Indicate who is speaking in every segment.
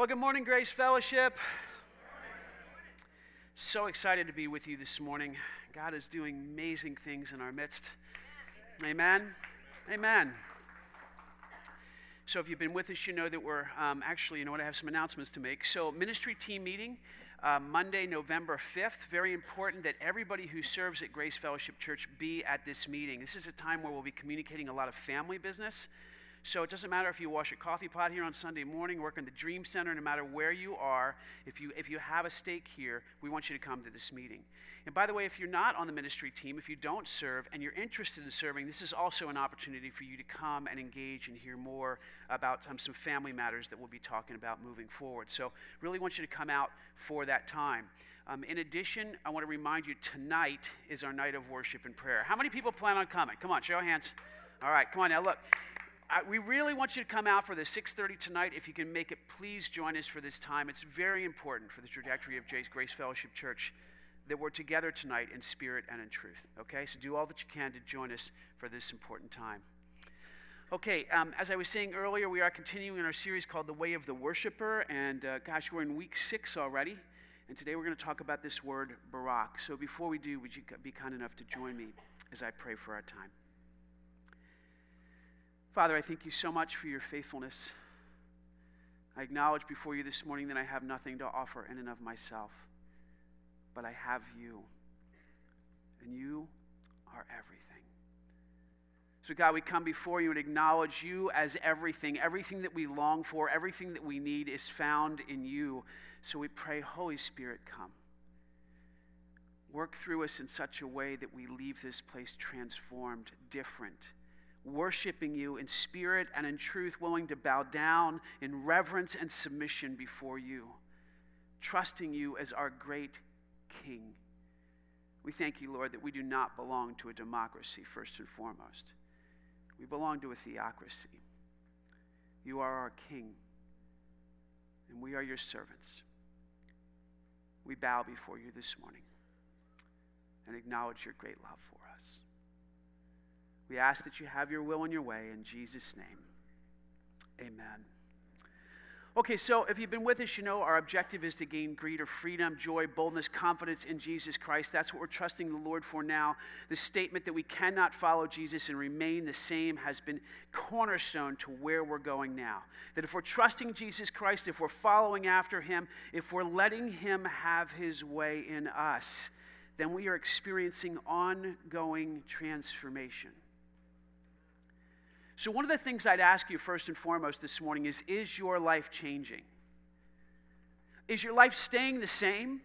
Speaker 1: Well, good morning, Grace Fellowship. So excited to be with you this morning. God is doing amazing things in our midst. Amen. Amen. So, if you've been with us, you know that we're um, actually, you know what, I have some announcements to make. So, ministry team meeting uh, Monday, November 5th. Very important that everybody who serves at Grace Fellowship Church be at this meeting. This is a time where we'll be communicating a lot of family business. So it doesn't matter if you wash a coffee pot here on Sunday morning, work in the Dream Center, no matter where you are, if you, if you have a stake here, we want you to come to this meeting. And by the way, if you're not on the ministry team, if you don't serve and you're interested in serving, this is also an opportunity for you to come and engage and hear more about um, some family matters that we'll be talking about moving forward. So really want you to come out for that time. Um, in addition, I want to remind you tonight is our night of worship and prayer. How many people plan on coming? Come on, show of hands. All right, come on now. Look, I, we really want you to come out for the 6.30 tonight. If you can make it, please join us for this time. It's very important for the trajectory of Jay's Grace Fellowship Church that we're together tonight in spirit and in truth. Okay? So do all that you can to join us for this important time. Okay, um, as I was saying earlier, we are continuing in our series called The Way of the Worshipper. And uh, gosh, we're in week six already. And today we're going to talk about this word, Barak. So before we do, would you be kind enough to join me as I pray for our time? Father, I thank you so much for your faithfulness. I acknowledge before you this morning that I have nothing to offer in and of myself, but I have you, and you are everything. So, God, we come before you and acknowledge you as everything. Everything that we long for, everything that we need is found in you. So we pray, Holy Spirit, come. Work through us in such a way that we leave this place transformed, different worshiping you in spirit and in truth, willing to bow down in reverence and submission before you, trusting you as our great King. We thank you, Lord, that we do not belong to a democracy, first and foremost. We belong to a theocracy. You are our King, and we are your servants. We bow before you this morning and acknowledge your great love for us. We ask that you have your will and your way in Jesus' name. Amen. Okay, so if you've been with us, you know our objective is to gain greater freedom, joy, boldness, confidence in Jesus Christ. That's what we're trusting the Lord for now. The statement that we cannot follow Jesus and remain the same has been cornerstone to where we're going now. That if we're trusting Jesus Christ, if we're following after him, if we're letting him have his way in us, then we are experiencing ongoing transformation. So, one of the things I'd ask you first and foremost this morning is Is your life changing? Is your life staying the same?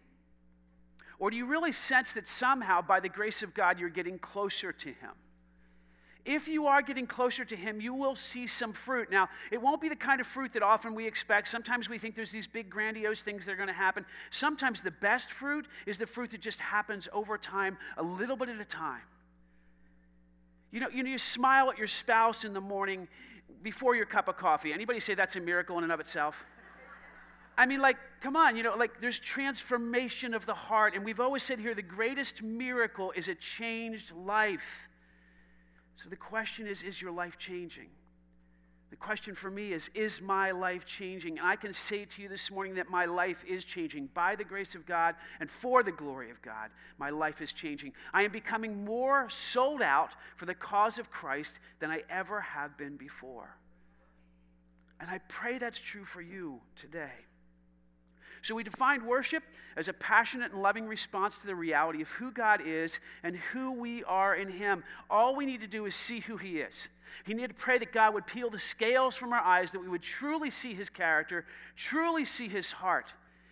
Speaker 1: Or do you really sense that somehow, by the grace of God, you're getting closer to Him? If you are getting closer to Him, you will see some fruit. Now, it won't be the kind of fruit that often we expect. Sometimes we think there's these big, grandiose things that are going to happen. Sometimes the best fruit is the fruit that just happens over time, a little bit at a time. You know, you know, you smile at your spouse in the morning before your cup of coffee. Anybody say that's a miracle in and of itself? I mean, like, come on, you know, like there's transformation of the heart. And we've always said here the greatest miracle is a changed life. So the question is is your life changing? The question for me is Is my life changing? And I can say to you this morning that my life is changing. By the grace of God and for the glory of God, my life is changing. I am becoming more sold out for the cause of Christ than I ever have been before. And I pray that's true for you today. So we defined worship as a passionate and loving response to the reality of who God is and who we are in Him. All we need to do is see who He is. He needed to pray that God would peel the scales from our eyes, that we would truly see his character, truly see his heart,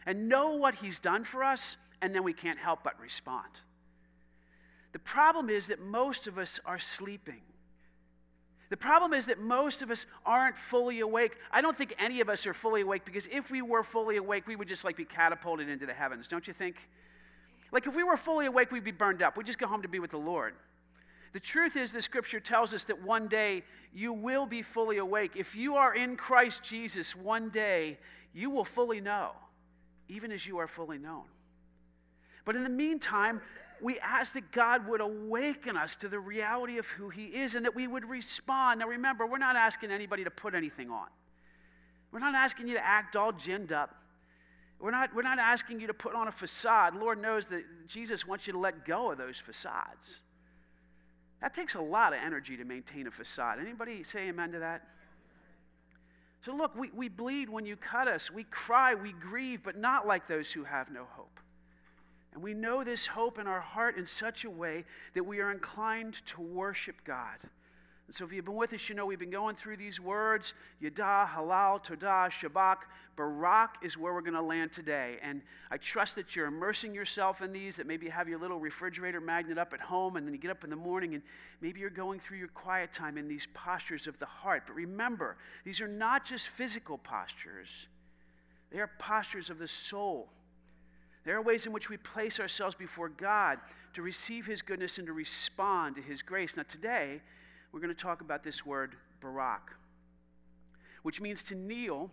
Speaker 1: and know what he's done for us, and then we can't help but respond. The problem is that most of us are sleeping. The problem is that most of us aren't fully awake. I don't think any of us are fully awake because if we were fully awake, we would just like be catapulted into the heavens, don't you think? Like if we were fully awake, we'd be burned up. We'd just go home to be with the Lord. The truth is, the scripture tells us that one day you will be fully awake. If you are in Christ Jesus, one day you will fully know, even as you are fully known. But in the meantime, we ask that God would awaken us to the reality of who He is and that we would respond. Now, remember, we're not asking anybody to put anything on. We're not asking you to act all ginned up. We're not, we're not asking you to put on a facade. Lord knows that Jesus wants you to let go of those facades. That takes a lot of energy to maintain a facade. Anybody say amen to that? So, look, we, we bleed when you cut us. We cry, we grieve, but not like those who have no hope. And we know this hope in our heart in such a way that we are inclined to worship God. And so, if you've been with us, you know we've been going through these words Yada, Halal, Todah, Shabach. Barak is where we're going to land today. And I trust that you're immersing yourself in these, that maybe you have your little refrigerator magnet up at home, and then you get up in the morning and maybe you're going through your quiet time in these postures of the heart. But remember, these are not just physical postures, they are postures of the soul. There are ways in which we place ourselves before God to receive His goodness and to respond to His grace. Now, today, we're going to talk about this word, Barak, which means to kneel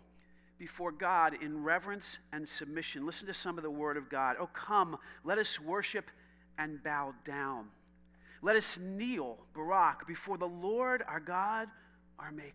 Speaker 1: before God in reverence and submission. Listen to some of the word of God. Oh, come, let us worship and bow down. Let us kneel, Barak, before the Lord our God, our Maker.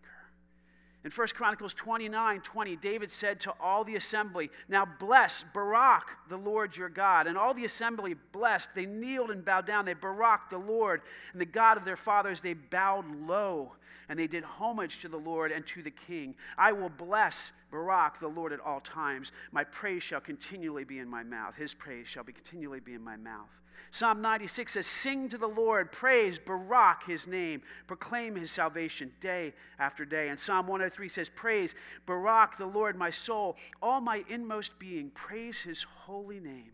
Speaker 1: In 1 Chronicles 29 20, David said to all the assembly, Now bless Barak, the Lord your God. And all the assembly blessed. They kneeled and bowed down. They Barak the Lord and the God of their fathers. They bowed low and they did homage to the Lord and to the king. I will bless Barak, the Lord, at all times. My praise shall continually be in my mouth. His praise shall be continually be in my mouth. Psalm 96 says, Sing to the Lord, praise Barak his name, proclaim his salvation day after day. And Psalm 103 says, Praise Barak the Lord, my soul, all my inmost being, praise his holy name.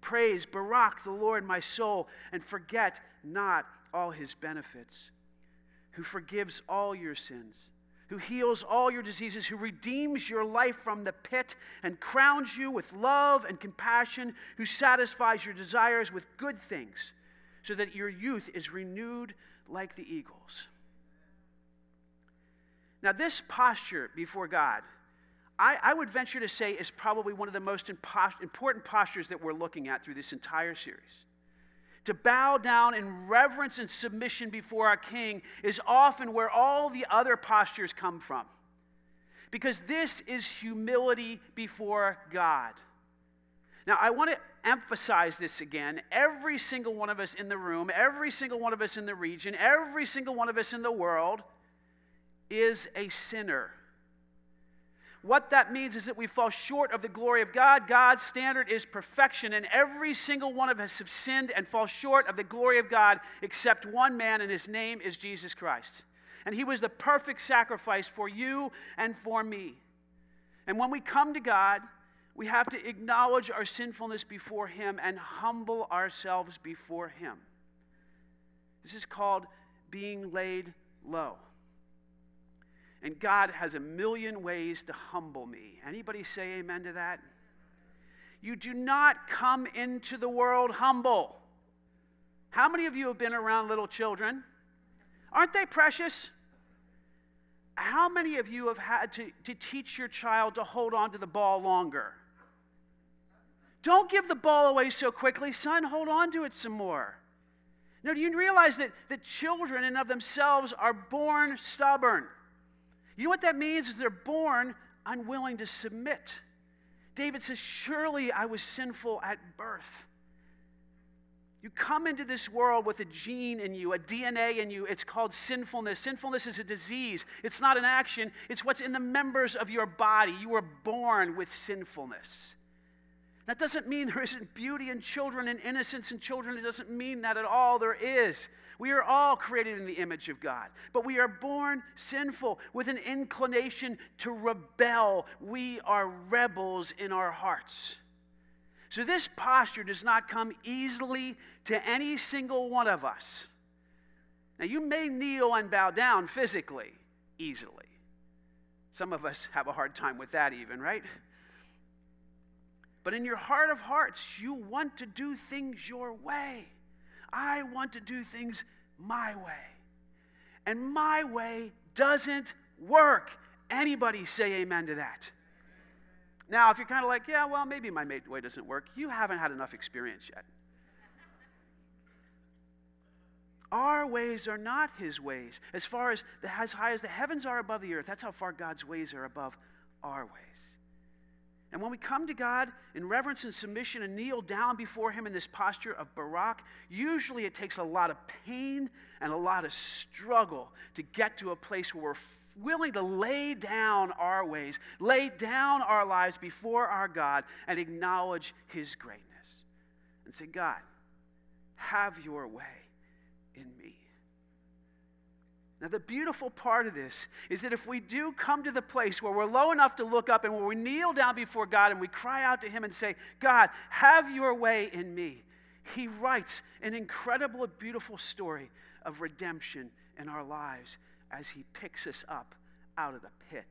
Speaker 1: Praise Barak the Lord, my soul, and forget not all his benefits, who forgives all your sins who heals all your diseases, who redeems your life from the pit and crowns you with love and compassion, who satisfies your desires with good things, so that your youth is renewed like the eagles. Now, this posture before God, I, I would venture to say, is probably one of the most important postures that we're looking at through this entire series. To bow down in reverence and submission before our King is often where all the other postures come from. Because this is humility before God. Now, I want to emphasize this again. Every single one of us in the room, every single one of us in the region, every single one of us in the world is a sinner. What that means is that we fall short of the glory of God. God's standard is perfection, and every single one of us have sinned and fall short of the glory of God except one man, and his name is Jesus Christ. And he was the perfect sacrifice for you and for me. And when we come to God, we have to acknowledge our sinfulness before him and humble ourselves before him. This is called being laid low. And God has a million ways to humble me. Anybody say amen to that? You do not come into the world humble. How many of you have been around little children? Aren't they precious? How many of you have had to, to teach your child to hold on to the ball longer? Don't give the ball away so quickly, son. Hold on to it some more. Now, do you realize that, that children in of themselves are born stubborn? You know what that means is they're born unwilling to submit. David says, Surely I was sinful at birth. You come into this world with a gene in you, a DNA in you. It's called sinfulness. Sinfulness is a disease, it's not an action, it's what's in the members of your body. You were born with sinfulness. That doesn't mean there isn't beauty in children and innocence in children. It doesn't mean that at all. There is. We are all created in the image of God, but we are born sinful with an inclination to rebel. We are rebels in our hearts. So, this posture does not come easily to any single one of us. Now, you may kneel and bow down physically easily. Some of us have a hard time with that, even, right? But in your heart of hearts, you want to do things your way. I want to do things my way. And my way doesn't work. Anybody say amen to that? Now, if you're kind of like, yeah, well, maybe my way doesn't work, you haven't had enough experience yet. Our ways are not his ways. As far as, the, as high as the heavens are above the earth, that's how far God's ways are above our ways. And when we come to God in reverence and submission and kneel down before Him in this posture of Barak, usually it takes a lot of pain and a lot of struggle to get to a place where we're willing to lay down our ways, lay down our lives before our God, and acknowledge His greatness. And say, God, have your way in me. Now, the beautiful part of this is that if we do come to the place where we're low enough to look up and where we kneel down before God and we cry out to Him and say, God, have your way in me, He writes an incredible, beautiful story of redemption in our lives as He picks us up out of the pit,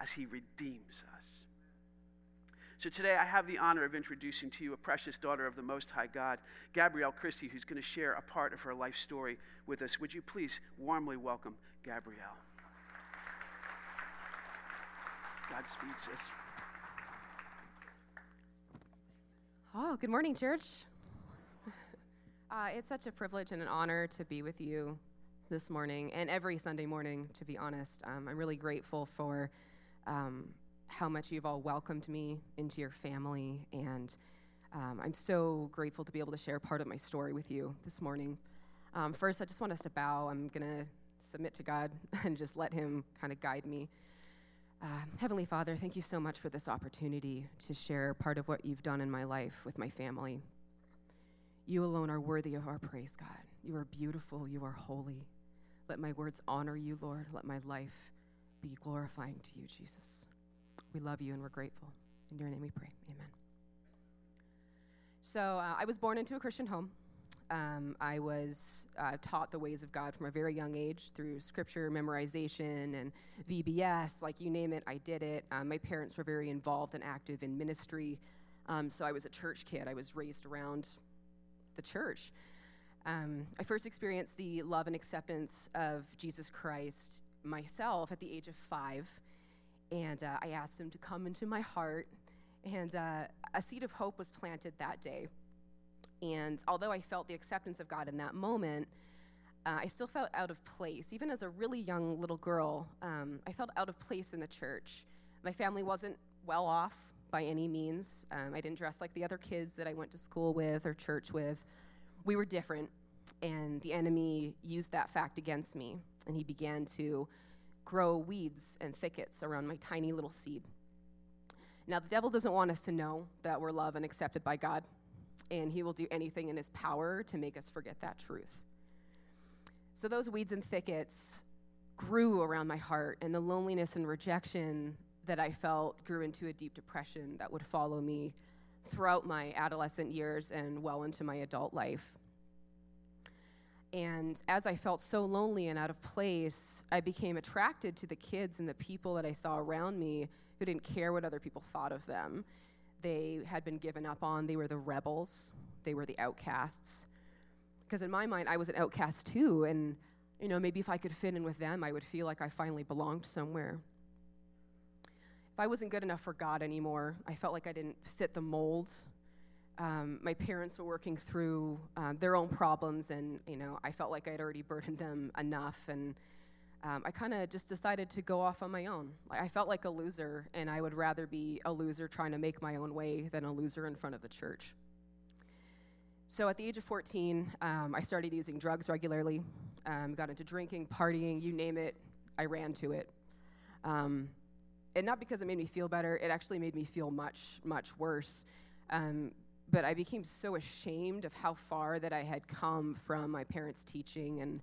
Speaker 1: as He redeems us. So today I have the honor of introducing to you a precious daughter of the Most High God, Gabrielle Christie, who's going to share a part of her life story with us. Would you please warmly welcome Gabrielle? Godspeed, sis.
Speaker 2: Oh, good morning, church. Uh, it's such a privilege and an honor to be with you this morning and every Sunday morning, to be honest. Um, I'm really grateful for um, how much you've all welcomed me into your family. And um, I'm so grateful to be able to share part of my story with you this morning. Um, first, I just want us to bow. I'm going to submit to God and just let Him kind of guide me. Uh, Heavenly Father, thank you so much for this opportunity to share part of what you've done in my life with my family. You alone are worthy of our praise, God. You are beautiful. You are holy. Let my words honor you, Lord. Let my life be glorifying to you, Jesus. We love you and we're grateful. In your name we pray. Amen. So, uh, I was born into a Christian home. Um, I was uh, taught the ways of God from a very young age through scripture memorization and VBS, like you name it, I did it. Um, my parents were very involved and active in ministry. Um, so I was a church kid. I was raised around the church. Um, I first experienced the love and acceptance of Jesus Christ myself at the age of five. And uh, I asked him to come into my heart. And uh, a seed of hope was planted that day. And although I felt the acceptance of God in that moment, uh, I still felt out of place. Even as a really young little girl, um, I felt out of place in the church. My family wasn't well off by any means. Um, I didn't dress like the other kids that I went to school with or church with. We were different, and the enemy used that fact against me. And he began to grow weeds and thickets around my tiny little seed. Now, the devil doesn't want us to know that we're loved and accepted by God, and he will do anything in his power to make us forget that truth. So, those weeds and thickets grew around my heart, and the loneliness and rejection that I felt grew into a deep depression that would follow me throughout my adolescent years and well into my adult life. And as I felt so lonely and out of place, I became attracted to the kids and the people that I saw around me who didn't care what other people thought of them. They had been given up on, they were the rebels, they were the outcasts. Because in my mind, I was an outcast too, and you know, maybe if I could fit in with them, I would feel like I finally belonged somewhere. If I wasn't good enough for God anymore, I felt like I didn't fit the mold um, my parents were working through um, their own problems, and you know, I felt like I'd already burdened them enough, and um, I kind of just decided to go off on my own. I felt like a loser, and I would rather be a loser trying to make my own way than a loser in front of the church. So at the age of 14, um, I started using drugs regularly, um, got into drinking, partying, you name it, I ran to it. Um, and not because it made me feel better, it actually made me feel much, much worse. But I became so ashamed of how far that I had come from my parents' teaching and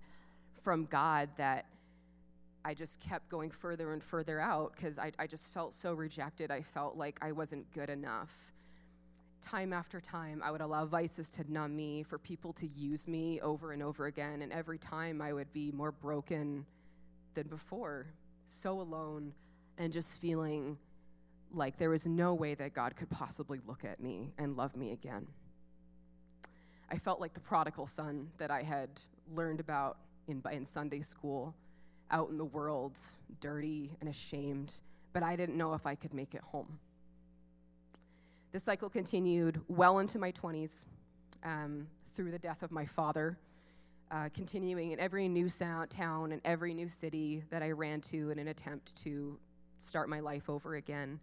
Speaker 2: from God that I just kept going further and further out because I, I just felt so rejected. I felt like I wasn't good enough. Time after time, I would allow vices to numb me, for people to use me over and over again. And every time I would be more broken than before, so alone, and just feeling like there was no way that God could possibly look at me and love me again. I felt like the prodigal son that I had learned about in, in Sunday school, out in the world, dirty and ashamed, but I didn't know if I could make it home. The cycle continued well into my 20s um, through the death of my father, uh, continuing in every new sound, town and every new city that I ran to in an attempt to start my life over again.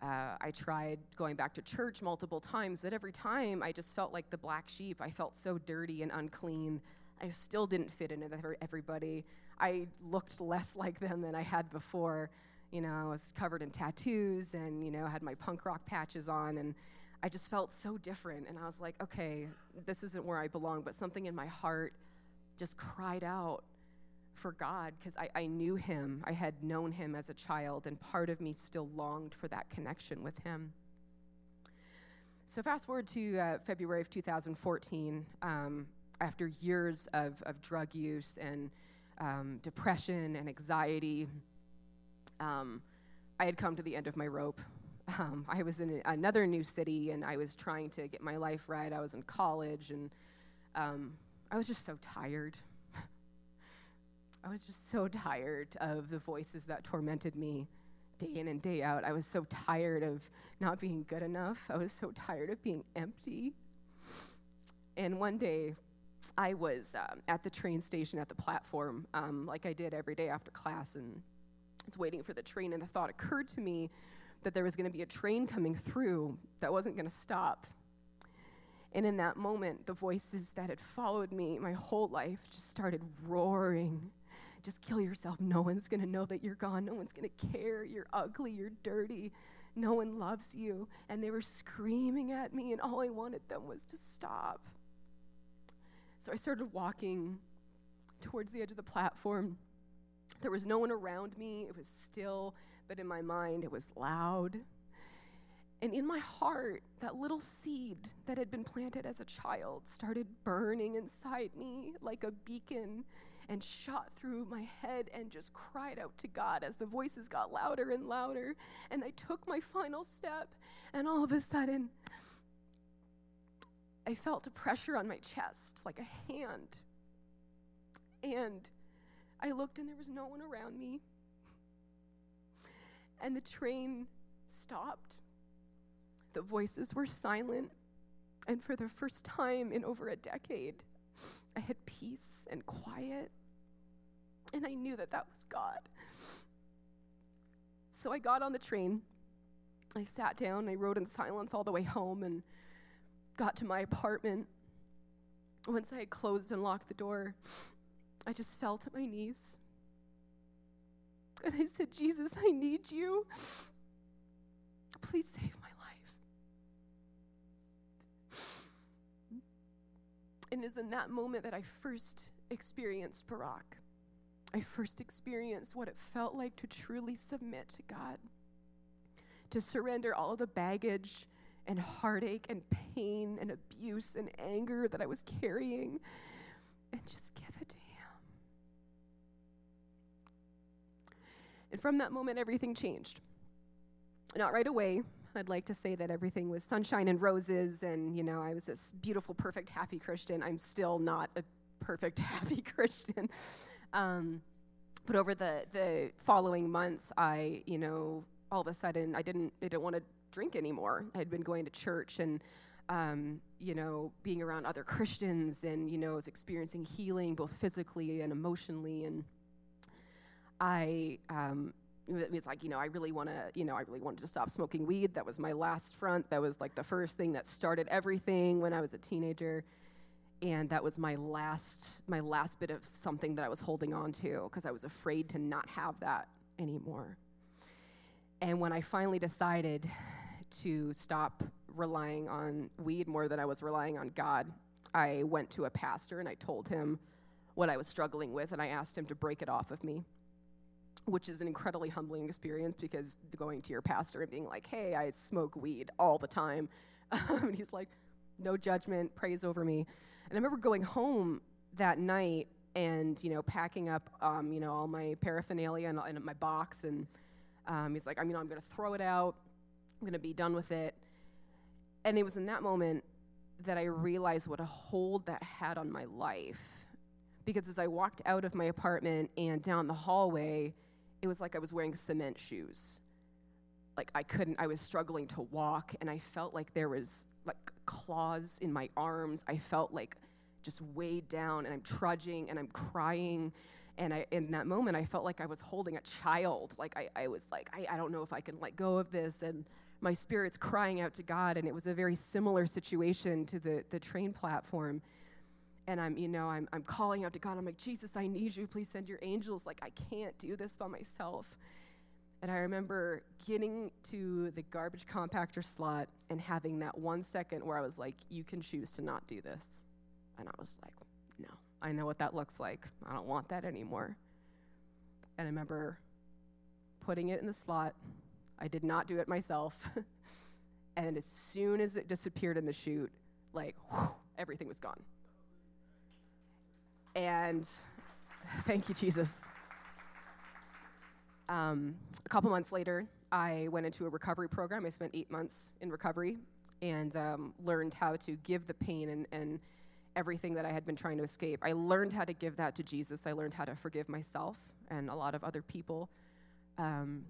Speaker 2: Uh, I tried going back to church multiple times, but every time I just felt like the black sheep. I felt so dirty and unclean. I still didn't fit in with everybody. I looked less like them than I had before. You know, I was covered in tattoos and, you know, had my punk rock patches on, and I just felt so different. And I was like, okay, this isn't where I belong, but something in my heart just cried out for God because I, I knew him. I had known him as a child, and part of me still longed for that connection with him. So, fast forward to uh, February of 2014, um, after years of, of drug use and um, depression and anxiety, um, I had come to the end of my rope. Um, I was in another new city and I was trying to get my life right. I was in college and um, I was just so tired. I was just so tired of the voices that tormented me day in and day out. I was so tired of not being good enough. I was so tired of being empty. And one day, I was um, at the train station at the platform, um, like I did every day after class, and I was waiting for the train, and the thought occurred to me that there was going to be a train coming through that wasn't going to stop. And in that moment, the voices that had followed me my whole life just started roaring just kill yourself. No one's going to know that you're gone. No one's going to care. You're ugly. You're dirty. No one loves you. And they were screaming at me, and all I wanted them was to stop. So I started walking towards the edge of the platform. There was no one around me. It was still, but in my mind, it was loud. And in my heart, that little seed that had been planted as a child started burning inside me like a beacon and shot through my head and just cried out to God as the voices got louder and louder. And I took my final step, and all of a sudden, I felt a pressure on my chest, like a hand. And I looked, and there was no one around me. And the train stopped. The voices were silent. And for the first time in over a decade, I had peace and quiet. And I knew that that was God. So I got on the train. I sat down. I rode in silence all the way home and got to my apartment. Once I had closed and locked the door, I just fell to my knees. And I said, Jesus, I need you. Please save my life. And it is in that moment that I first experienced Barak. I first experienced what it felt like to truly submit to God, to surrender all the baggage and heartache and pain and abuse and anger that I was carrying and just give it to Him. And from that moment, everything changed. Not right away. I'd like to say that everything was sunshine and roses, and you know, I was this beautiful, perfect, happy Christian. I'm still not a perfect, happy Christian. Um, but over the, the following months, I, you know, all of a sudden, I didn't, I didn't want to drink anymore. I had been going to church and, um, you know, being around other Christians and, you know, was experiencing healing both physically and emotionally. And I, um, it's like, you know, I really want to, you know, I really wanted to stop smoking weed. That was my last front. That was like the first thing that started everything when I was a teenager and that was my last my last bit of something that I was holding on to because I was afraid to not have that anymore. And when I finally decided to stop relying on weed more than I was relying on God, I went to a pastor and I told him what I was struggling with and I asked him to break it off of me. Which is an incredibly humbling experience because going to your pastor and being like, hey, I smoke weed all the time. and he's like, no judgment, praise over me. And I remember going home that night and, you know, packing up, um, you know, all my paraphernalia and, and my box. And um, he's like, I mean, I'm going to throw it out. I'm going to be done with it. And it was in that moment that I realized what a hold that had on my life. Because as I walked out of my apartment and down the hallway, it was like I was wearing cement shoes. Like I couldn't, I was struggling to walk, and I felt like there was like claws in my arms. I felt like just weighed down and I'm trudging and I'm crying and I, in that moment, I felt like I was holding a child. Like I, I was like, I, I don't know if I can let go of this. And my spirit's crying out to God. And it was a very similar situation to the, the train platform. And I'm, you know, I'm, I'm calling out to God. I'm like, Jesus, I need you. Please send your angels. Like, I can't do this by myself. And I remember getting to the garbage compactor slot and having that one second where I was like, you can choose to not do this. And I was like, no, I know what that looks like. I don't want that anymore. And I remember putting it in the slot. I did not do it myself. and as soon as it disappeared in the chute, like, whew, everything was gone. And thank you, Jesus. Um, a couple months later, I went into a recovery program. I spent eight months in recovery and um, learned how to give the pain and, and everything that I had been trying to escape. I learned how to give that to Jesus. I learned how to forgive myself and a lot of other people. Um,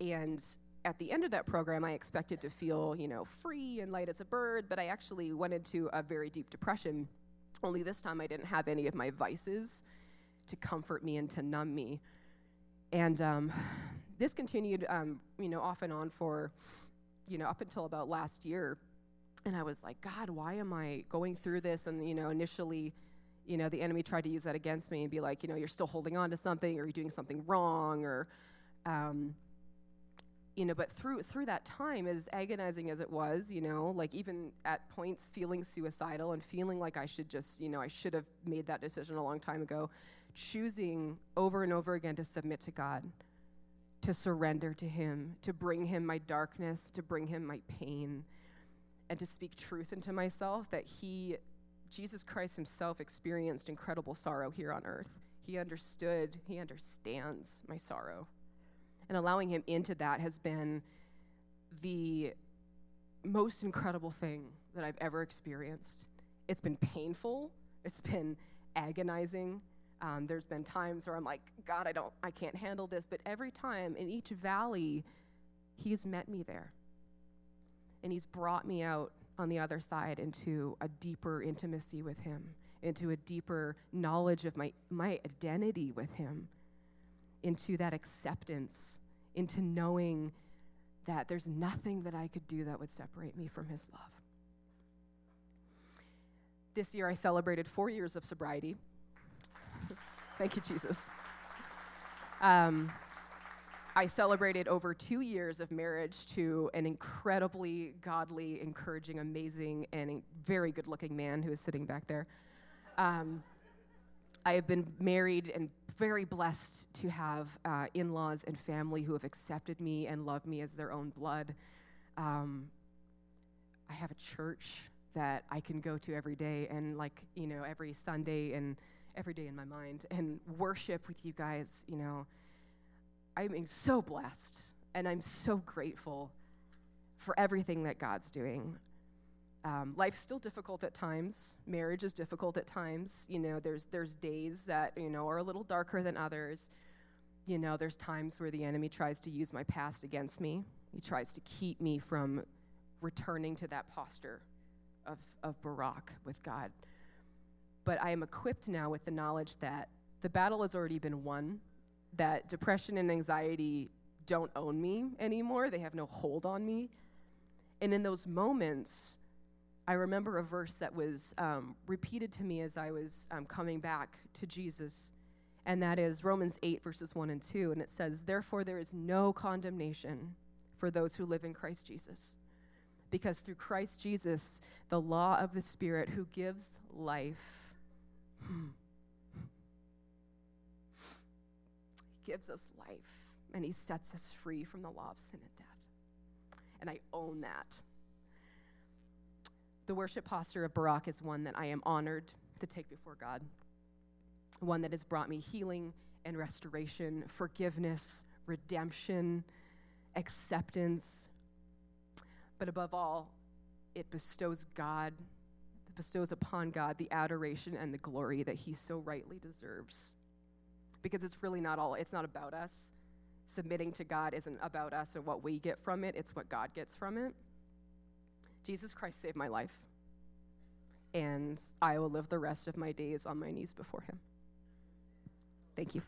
Speaker 2: and at the end of that program, I expected to feel, you know, free and light as a bird, but I actually went into a very deep depression. Only this time I didn't have any of my vices to comfort me and to numb me. And um, this continued, um, you know, off and on for, you know, up until about last year and I was like, God, why am I going through this? And, you know, initially, you know, the enemy tried to use that against me and be like, you know, you're still holding on to something or you're doing something wrong or, um, you know, but through through that time, as agonizing as it was, you know, like even at points feeling suicidal and feeling like I should just, you know, I should have made that decision a long time ago, choosing over and over again to submit to God, to surrender to Him, to bring Him my darkness, to bring Him my pain, and to speak truth into myself that he, Jesus Christ himself, experienced incredible sorrow here on earth. He understood, he understands my sorrow. And allowing him into that has been the most incredible thing that I've ever experienced. It's been painful, it's been agonizing. Um, there's been times where I'm like, God, I don't, I can't handle this. But every time in each valley, He's met me there and He's brought me out on the other side into a deeper intimacy with Him, into a deeper knowledge of my, my identity with Him, into that acceptance, into knowing that there's nothing that I could do that would separate me from His love. This year I celebrated four years of sobriety. Thank you, Jesus. Um, I celebrated over two years of marriage to an incredibly godly, encouraging, amazing, and very good looking man who is sitting back there. Um, I have been married and very blessed to have uh, in laws and family who have accepted me and love me as their own blood. Um, I have a church that I can go to every day and, like, you know, every Sunday and every day in my mind and worship with you guys, you know. I'm so blessed and I'm so grateful for everything that God's doing. Um, life's still difficult at times. Marriage is difficult at times. You know, there's there's days that you know are a little darker than others. You know, there's times where the enemy tries to use my past against me. He tries to keep me from returning to that posture of of Barak with God. But I am equipped now with the knowledge that the battle has already been won that depression and anxiety don't own me anymore, they have no hold on me. And in those moments, I remember a verse that was um, repeated to me as I was um, coming back to Jesus, and that is Romans 8, verses 1 and 2. And it says, Therefore, there is no condemnation for those who live in Christ Jesus. Because through Christ Jesus, the law of the Spirit who gives life. Hmm, gives us life and he sets us free from the law of sin and death. And I own that. The worship posture of Barak is one that I am honored to take before God, one that has brought me healing and restoration, forgiveness, redemption, acceptance. But above all, it bestows God, bestows upon God the adoration and the glory that he so rightly deserves because it's really not all, it's not about us. Submitting to God isn't about us and what we get from it, it's what God gets from it. Jesus Christ saved my life, and I will live the rest of my days on my knees before Him. Thank you.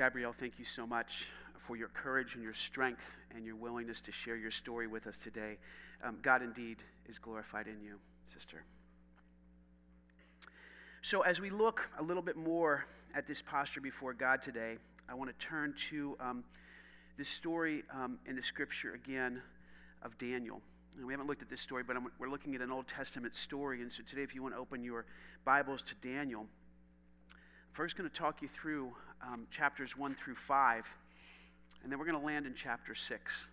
Speaker 1: Gabrielle, thank you so much for your courage and your strength and your willingness to share your story with us today. Um, God indeed is glorified in you, sister. So, as we look a little bit more at this posture before God today, I want to turn to um, story um, in the scripture again of Daniel. And we haven't looked at this story, but I'm, we're looking at an Old Testament story. And so today, if you want to open your Bibles to Daniel, I'm first going to talk you through um, chapters 1 through 5, and then we're going to land in chapter 6.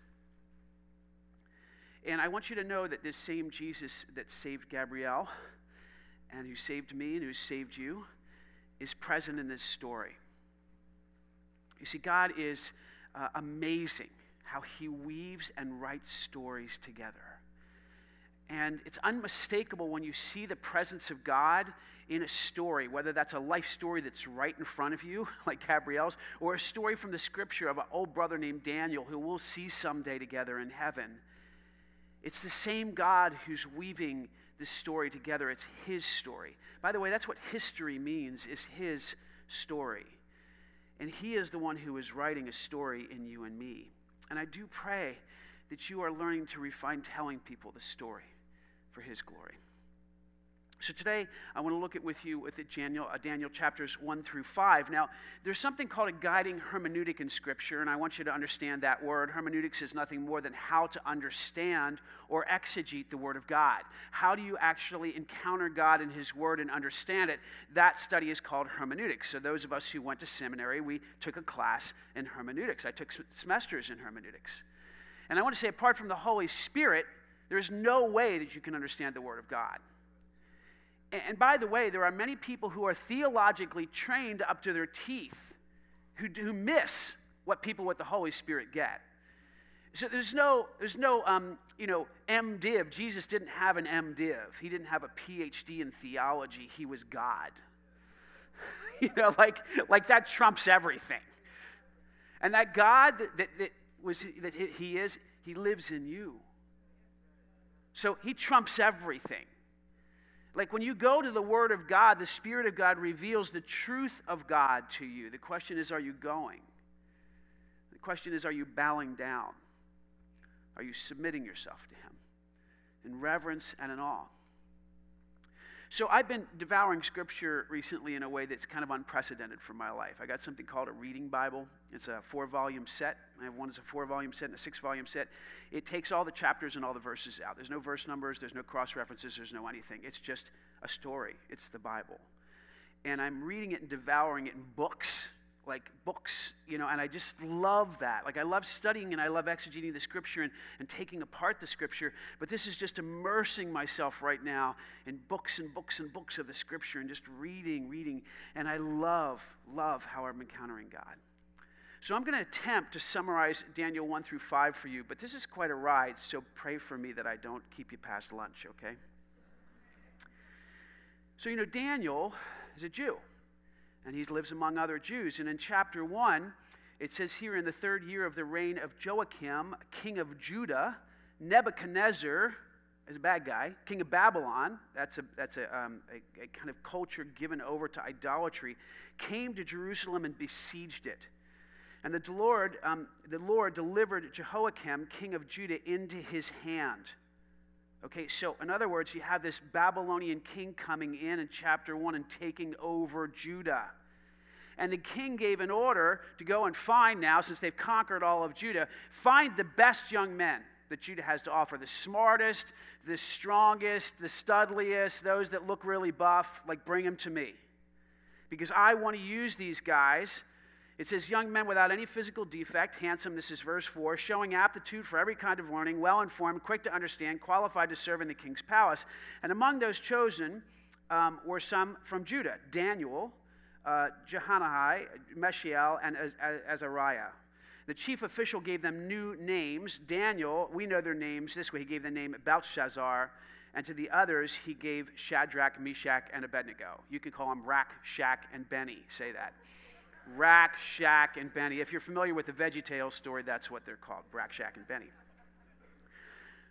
Speaker 1: And I want you to know that this same Jesus that saved Gabrielle and who saved me and who saved you is present in this story. You see, God is uh, amazing how he weaves and writes stories together. And it's unmistakable when you see the presence of God in a story, whether that's a life story that's right in front of you, like Gabrielle's, or a story from the scripture of an old brother named Daniel who we'll see someday together in heaven. It's the same God who's weaving this story together. It's his story. By the way, that's what history means, is his story. And he is the one who is writing a story in you and me. And I do pray that you are learning to refine telling people the story for his glory. So today, I want to look at with you with Daniel, uh, Daniel chapters 1 through 5. Now, there's something called a guiding hermeneutic in Scripture, and I want you to understand that word. Hermeneutics is nothing more than how to understand or exegete the Word of God. How do you actually encounter God in His Word and understand it? That study is called hermeneutics. So, those of us who went to seminary, we took a class in hermeneutics. I took semesters in hermeneutics. And I want to say, apart from the Holy Spirit, there's no way that you can understand the Word of God. And by the way, there are many people who are theologically trained up to their teeth who, who miss what people with the Holy Spirit get. So there's no, there's no um, you know, MDiv. Jesus didn't have an MDiv. He didn't have a PhD in theology. He was God. you know, like, like that trumps everything. And that God that, that, that, was, that he is, he lives in you. So he trumps everything. Like when you go to the Word of God, the Spirit of God reveals the truth of God to you. The question is, are you going? The question is, are you bowing down? Are you submitting yourself to Him in reverence and in awe? So I've been devouring scripture recently in a way that's kind of unprecedented for my life. I got something called a reading Bible. It's a four volume set. I have one that's a four volume set and a six volume set. It takes all the chapters and all the verses out. There's no verse numbers, there's no cross references, there's no anything. It's just a story. It's the Bible. And I'm reading it and devouring it in books like books, you know, and I just love that. Like, I love studying and I love exegeting the scripture and, and taking apart the scripture, but this is just immersing myself right now in books and books and books of the scripture and just reading, reading. And I love, love how I'm encountering God. So I'm going to attempt to summarize Daniel 1 through 5 for you, but this is quite a ride, so pray for me that I don't keep you past lunch, okay? So, you know, Daniel is a Jew and he lives among other Jews. And in chapter 1, it says here in the third year of the reign of Joachim, king of Judah, Nebuchadnezzar, is a bad guy, king of Babylon, that's, a, that's a, um, a, a kind of culture given over to idolatry, came to Jerusalem and besieged it. And the Lord, um, the Lord delivered Jehoiakim, king of Judah, into his hand. Okay, so in other words, you have this Babylonian king coming in in chapter 1 and taking over Judah. And the king gave an order to go and find now, since they've conquered all of Judah, find the best young men that Judah has to offer the smartest, the strongest, the studliest, those that look really buff, like bring them to me. Because I want to use these guys it says, Young men without any physical defect, handsome, this is verse 4, showing aptitude for every kind of learning, well informed, quick to understand, qualified to serve in the king's palace. And among those chosen um, were some from Judah Daniel, uh, Jehananiah, Mishael, and Azariah. The chief official gave them new names. Daniel, we know their names this way. He gave the name Belshazzar, and to the others, he gave Shadrach, Meshach, and Abednego. You can call them Rack, Shack, and Benny. Say that. Rack, Shack, and Benny. If you're familiar with the Veggie Tales story, that's what they're called Rack, Shack, and Benny.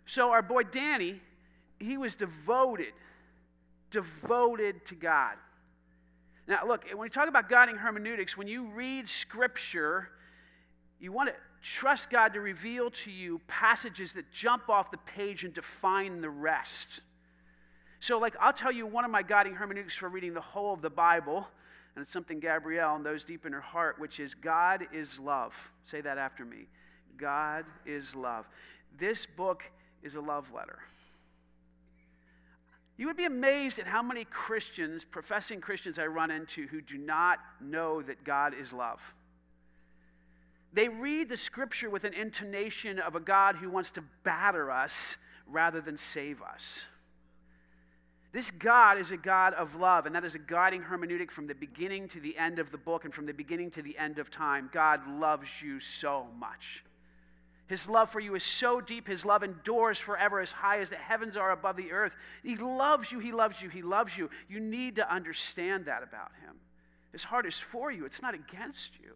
Speaker 1: So our boy Danny, he was devoted, devoted to God. Now, look, when we talk about guiding hermeneutics, when you read scripture, you want to trust God to reveal to you passages that jump off the page and define the rest. So, like, I'll tell you one of my guiding hermeneutics for reading the whole of the Bible, and it's something Gabrielle knows deep in her heart, which is God is love. Say that after me God is love. This book is a love letter. You would be amazed at how many Christians, professing Christians, I run into who do not know that God is love. They read the scripture with an intonation of a God who wants to batter us rather than save us. This God is a God of love, and that is a guiding hermeneutic from the beginning to the end of the book and from the beginning to the end of time. God loves you so much. His love for you is so deep. His love endures forever, as high as the heavens are above the earth. He loves you. He loves you. He loves you. You need to understand that about Him. His heart is for you, it's not against you.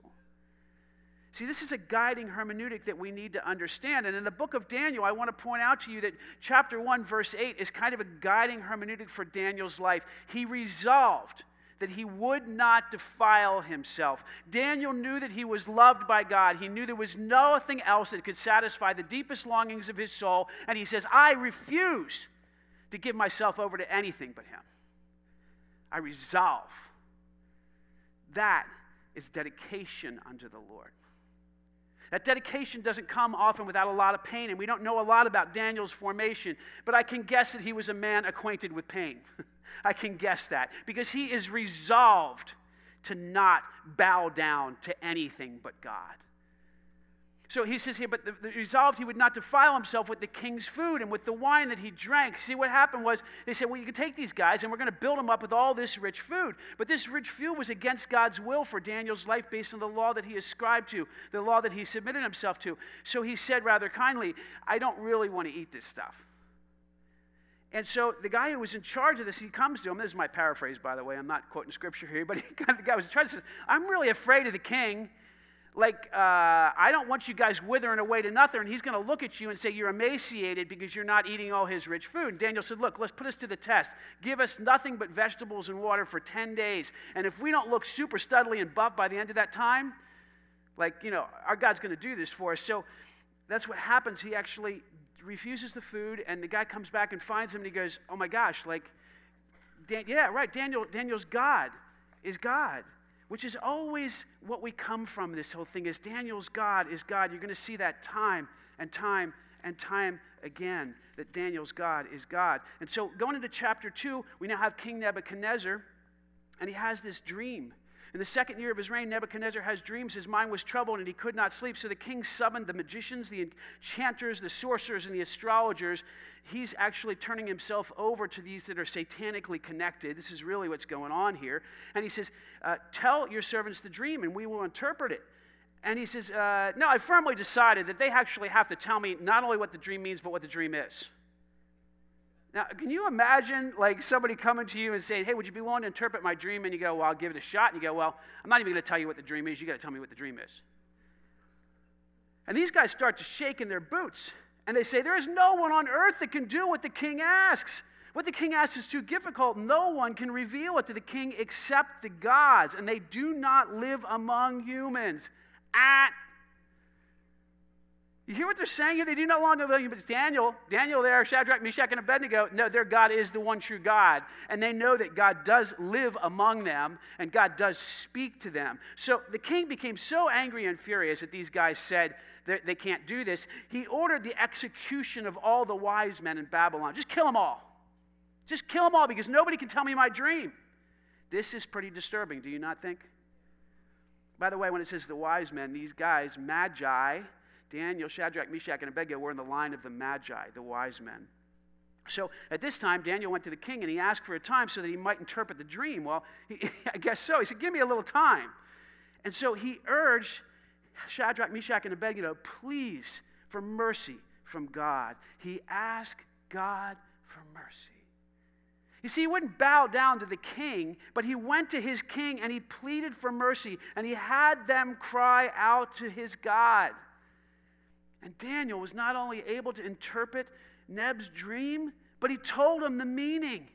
Speaker 1: See, this is a guiding hermeneutic that we need to understand. And in the book of Daniel, I want to point out to you that chapter 1, verse 8 is kind of a guiding hermeneutic for Daniel's life. He resolved that he would not defile himself. Daniel knew that he was loved by God. He knew there was nothing else that could satisfy the deepest longings of his soul. And he says, I refuse to give myself over to anything but him. I resolve. That is dedication unto the Lord. That dedication doesn't come often without a lot of pain, and we don't know a lot about Daniel's formation, but I can guess that he was a man acquainted with pain. I can guess that because he is resolved to not bow down to anything but God. So he says here, but the, the resolved he would not defile himself with the king's food and with the wine that he drank. See, what happened was they said, well, you can take these guys and we're going to build them up with all this rich food. But this rich food was against God's will for Daniel's life based on the law that he ascribed to, the law that he submitted himself to. So he said rather kindly, I don't really want to eat this stuff. And so the guy who was in charge of this, he comes to him. This is my paraphrase, by the way. I'm not quoting scripture here, but he, the guy was in charge says, I'm really afraid of the king. Like, uh, I don't want you guys withering away to nothing. And he's going to look at you and say, You're emaciated because you're not eating all his rich food. And Daniel said, Look, let's put us to the test. Give us nothing but vegetables and water for 10 days. And if we don't look super studly and buff by the end of that time, like, you know, our God's going to do this for us. So that's what happens. He actually refuses the food, and the guy comes back and finds him, and he goes, "Oh my gosh, like, Dan- yeah, right. Daniel, Daniel's God is God." Which is always what we come from this whole thing is Daniel's God is God. You're going to see that time and time and time again that Daniel's God is God. And so going into chapter 2, we now have King Nebuchadnezzar and he has this dream. In the second year of his reign, Nebuchadnezzar has dreams. His mind was troubled and he could not sleep. So the king summoned the magicians, the enchanters, the sorcerers, and the astrologers. He's actually turning himself over to these that are satanically connected. This is really what's going on here. And he says, uh, Tell your servants the dream and we will interpret it. And he says, uh, No, I firmly decided that they actually have to tell me not only what the dream means, but what the dream is. Now, can you imagine like somebody coming to you and saying, Hey, would you be willing to interpret my dream? And you go, Well, I'll give it a shot. And you go, Well, I'm not even going to tell you what the dream is. You got to tell me what the dream is. And these guys start to shake in their boots. And they say, There is no one on earth that can do what the king asks. What the king asks is too difficult. No one can reveal it to the king except the gods, and they do not live among humans. At you hear what they're saying here? They do no longer believe, but Daniel, Daniel there, Shadrach, Meshach, and Abednego. No, their God is the one true God. And they know that God does live among them and God does speak to them. So the king became so angry and furious that these guys said they can't do this. He ordered the execution of all the wise men in Babylon. Just kill them all. Just kill them all because nobody can tell me my dream. This is pretty disturbing, do you not think? By the way, when it says the wise men, these guys, magi, Daniel, Shadrach, Meshach, and Abednego were in the line of the Magi, the wise men. So at this time, Daniel went to the king and he asked for a time so that he might interpret the dream. Well, he, I guess so. He said, Give me a little time. And so he urged Shadrach, Meshach, and Abednego, please, for mercy from God. He asked God for mercy. You see, he wouldn't bow down to the king, but he went to his king and he pleaded for mercy and he had them cry out to his God. And Daniel was not only able to interpret Neb's dream, but he told him the meaning.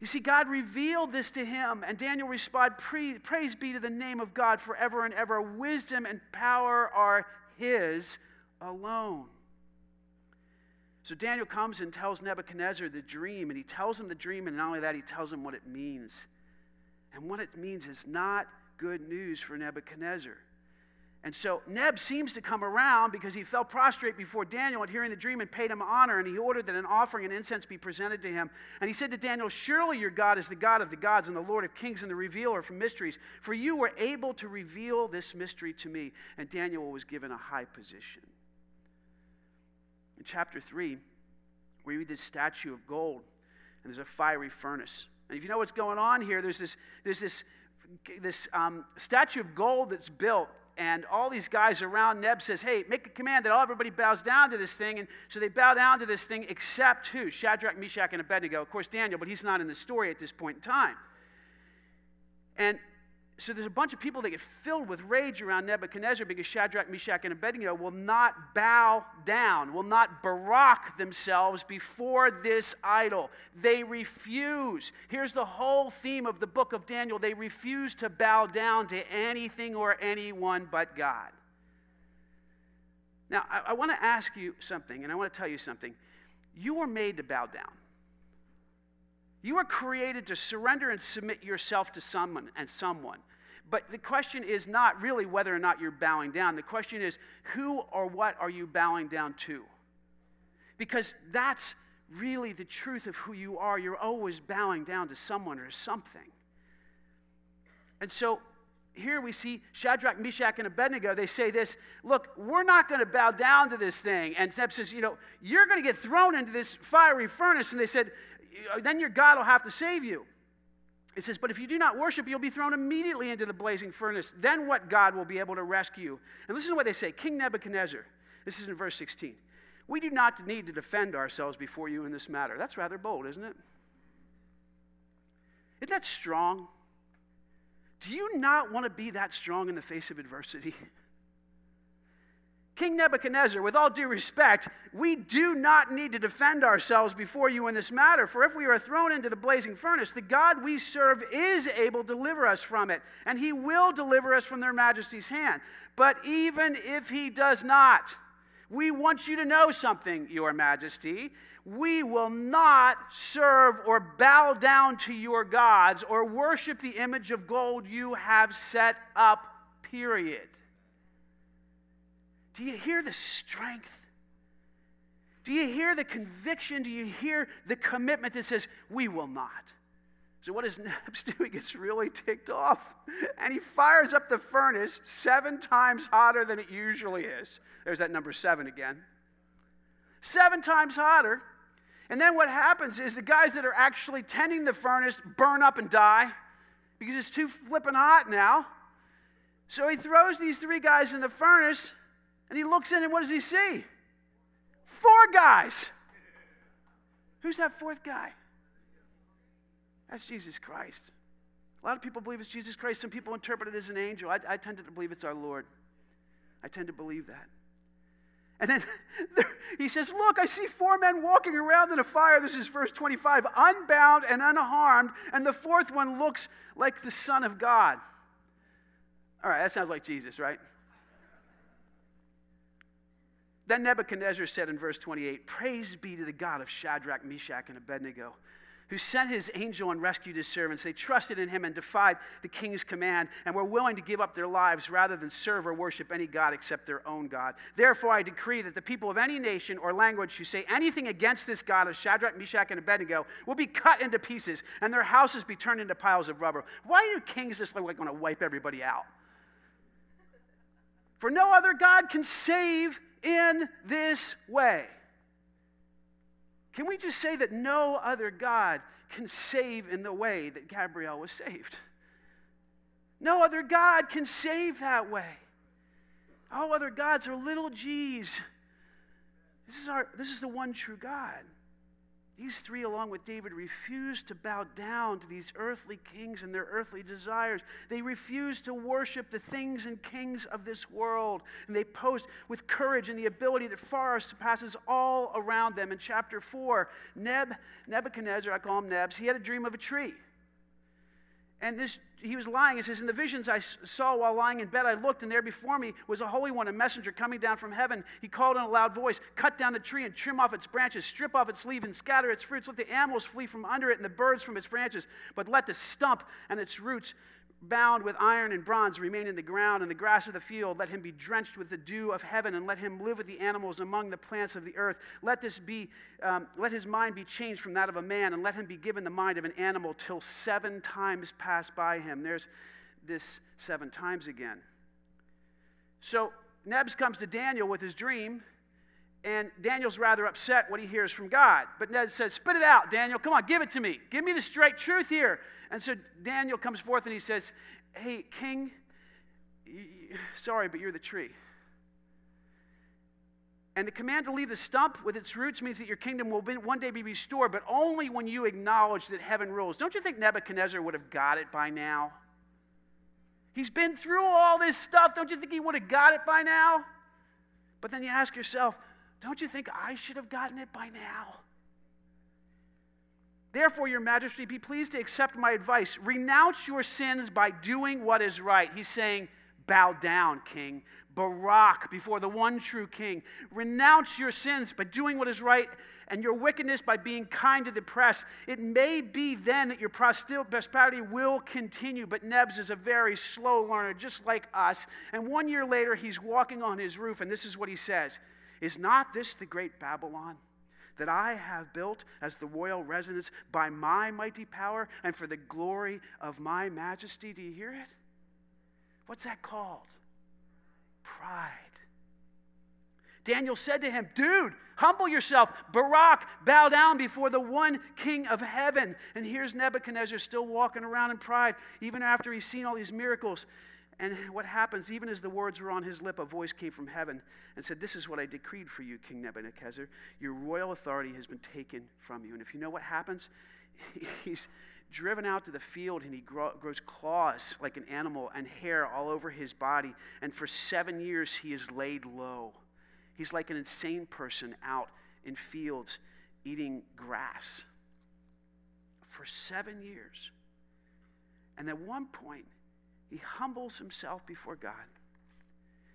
Speaker 1: You see, God revealed this to him, and Daniel responded, Praise be to the name of God forever and ever. Wisdom and power are his alone. So Daniel comes and tells Nebuchadnezzar the dream, and he tells him the dream, and not only that, he tells him what it means. And what it means is not good news for Nebuchadnezzar. And so Neb seems to come around because he fell prostrate before Daniel at hearing the dream and paid him honor, and he ordered that an offering and incense be presented to him. And he said to Daniel, Surely your God is the God of the gods and the Lord of kings and the revealer of mysteries, for you were able to reveal this mystery to me. And Daniel was given a high position. In chapter 3, we read this statue of gold, and there's a fiery furnace. And if you know what's going on here, there's this, there's this, this um, statue of gold that's built and all these guys around Neb says, hey, make a command that all everybody bows down to this thing. And so they bow down to this thing except who? Shadrach, Meshach, and Abednego. Of course, Daniel, but he's not in the story at this point in time. And so there's a bunch of people that get filled with rage around Nebuchadnezzar because Shadrach, Meshach, and Abednego will not bow down, will not barak themselves before this idol. They refuse. Here's the whole theme of the book of Daniel they refuse to bow down to anything or anyone but God. Now, I, I want to ask you something, and I want to tell you something. You were made to bow down. You are created to surrender and submit yourself to someone and someone. But the question is not really whether or not you're bowing down. The question is who or what are you bowing down to? Because that's really the truth of who you are. You're always bowing down to someone or something. And so here we see Shadrach, Meshach, and Abednego. They say this Look, we're not going to bow down to this thing. And Neb says, You know, you're going to get thrown into this fiery furnace. And they said, Uh, then your God will have to save you. It says, But if you do not worship, you'll be thrown immediately into the blazing furnace. Then what God will be able to rescue? And listen to what they say King Nebuchadnezzar, this is in verse 16. We do not need to defend ourselves before you in this matter. That's rather bold, isn't it? Isn't that strong? Do you not want to be that strong in the face of adversity? King Nebuchadnezzar, with all due respect, we do not need to defend ourselves before you in this matter, for if we are thrown into the blazing furnace, the God we serve is able to deliver us from it, and he will deliver us from their majesty's hand. But even if he does not, we want you to know something, Your Majesty. We will not serve or bow down to your gods or worship the image of gold you have set up, period. Do you hear the strength? Do you hear the conviction? Do you hear the commitment that says, We will not? So, what is Neb's doing? It's really ticked off. And he fires up the furnace seven times hotter than it usually is. There's that number seven again. Seven times hotter. And then what happens is the guys that are actually tending the furnace burn up and die because it's too flippin' hot now. So he throws these three guys in the furnace and he looks in and what does he see? Four guys. Who's that fourth guy? That's Jesus Christ. A lot of people believe it's Jesus Christ. Some people interpret it as an angel. I, I tend to believe it's our Lord. I tend to believe that. And then he says, Look, I see four men walking around in a fire. This is verse 25, unbound and unharmed. And the fourth one looks like the Son of God. All right, that sounds like Jesus, right? Then Nebuchadnezzar said in verse 28 Praise be to the God of Shadrach, Meshach, and Abednego, who sent his angel and rescued his servants. They trusted in him and defied the king's command and were willing to give up their lives rather than serve or worship any God except their own God. Therefore, I decree that the people of any nation or language who say anything against this God of Shadrach, Meshach, and Abednego will be cut into pieces and their houses be turned into piles of rubble. Why do kings just like going to wipe everybody out? For no other God can save in this way. Can we just say that no other God can save in the way that Gabriel was saved? No other God can save that way. All other gods are little g's. This is, our, this is the one true God. These three, along with David, refused to bow down to these earthly kings and their earthly desires. They refused to worship the things and kings of this world. And they posed with courage and the ability that far surpasses all around them. In chapter 4, Neb, Nebuchadnezzar, I call him Nebs, he had a dream of a tree. And this, he was lying. It says, In the visions I saw while lying in bed, I looked, and there before me was a holy one, a messenger coming down from heaven. He called in a loud voice, Cut down the tree and trim off its branches, strip off its leaves and scatter its fruits. Let the animals flee from under it and the birds from its branches. But let the stump and its roots bound with iron and bronze remain in the ground, and the grass of the field, let him be drenched with the dew of heaven, and let him live with the animals among the plants of the earth. Let this be, um, let his mind be changed from that of a man, and let him be given the mind of an animal till seven times pass by him. There's this seven times again. So Nebs comes to Daniel with his dream, and Daniel's rather upset what he hears from God. But Neb says, Spit it out, Daniel. Come on, give it to me. Give me the straight truth here. And so Daniel comes forth and he says, Hey, king, sorry, but you're the tree. And the command to leave the stump with its roots means that your kingdom will one day be restored, but only when you acknowledge that heaven rules. Don't you think Nebuchadnezzar would have got it by now? He's been through all this stuff. Don't you think he would have got it by now? But then you ask yourself, don't you think I should have gotten it by now? Therefore, your majesty, be pleased to accept my advice. Renounce your sins by doing what is right. He's saying, Bow down, king. Barak before the one true king. Renounce your sins by doing what is right and your wickedness by being kind to the press. It may be then that your prosperity will continue, but Nebs is a very slow learner, just like us. And one year later, he's walking on his roof, and this is what he says Is not this the great Babylon? that I have built as the royal residence by my mighty power and for the glory of my majesty. Do you hear it? What's that called? Pride. Daniel said to him, Dude, humble yourself. Barak, bow down before the one king of heaven. And here's Nebuchadnezzar still walking around in pride, even after he's seen all these miracles. And what happens, even as the words were on his lip, a voice came from heaven and said, This is what I decreed for you, King Nebuchadnezzar. Your royal authority has been taken from you. And if you know what happens, he's driven out to the field and he grows claws like an animal and hair all over his body. And for seven years, he is laid low. He's like an insane person out in fields eating grass for seven years. And at one point, he humbles himself before God.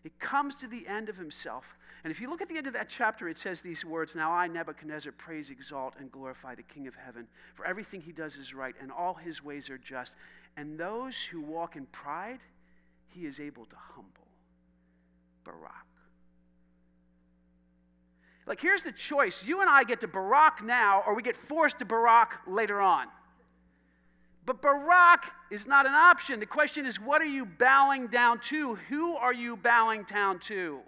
Speaker 1: He comes to the end of himself. And if you look at the end of that chapter, it says these words Now I, Nebuchadnezzar, praise, exalt, and glorify the King of heaven, for everything he does is right, and all his ways are just. And those who walk in pride, he is able to humble. Barak. Like, here's the choice you and I get to Barak now, or we get forced to Barak later on. But Barak is not an option. The question is, what are you bowing down to? Who are you bowing down to?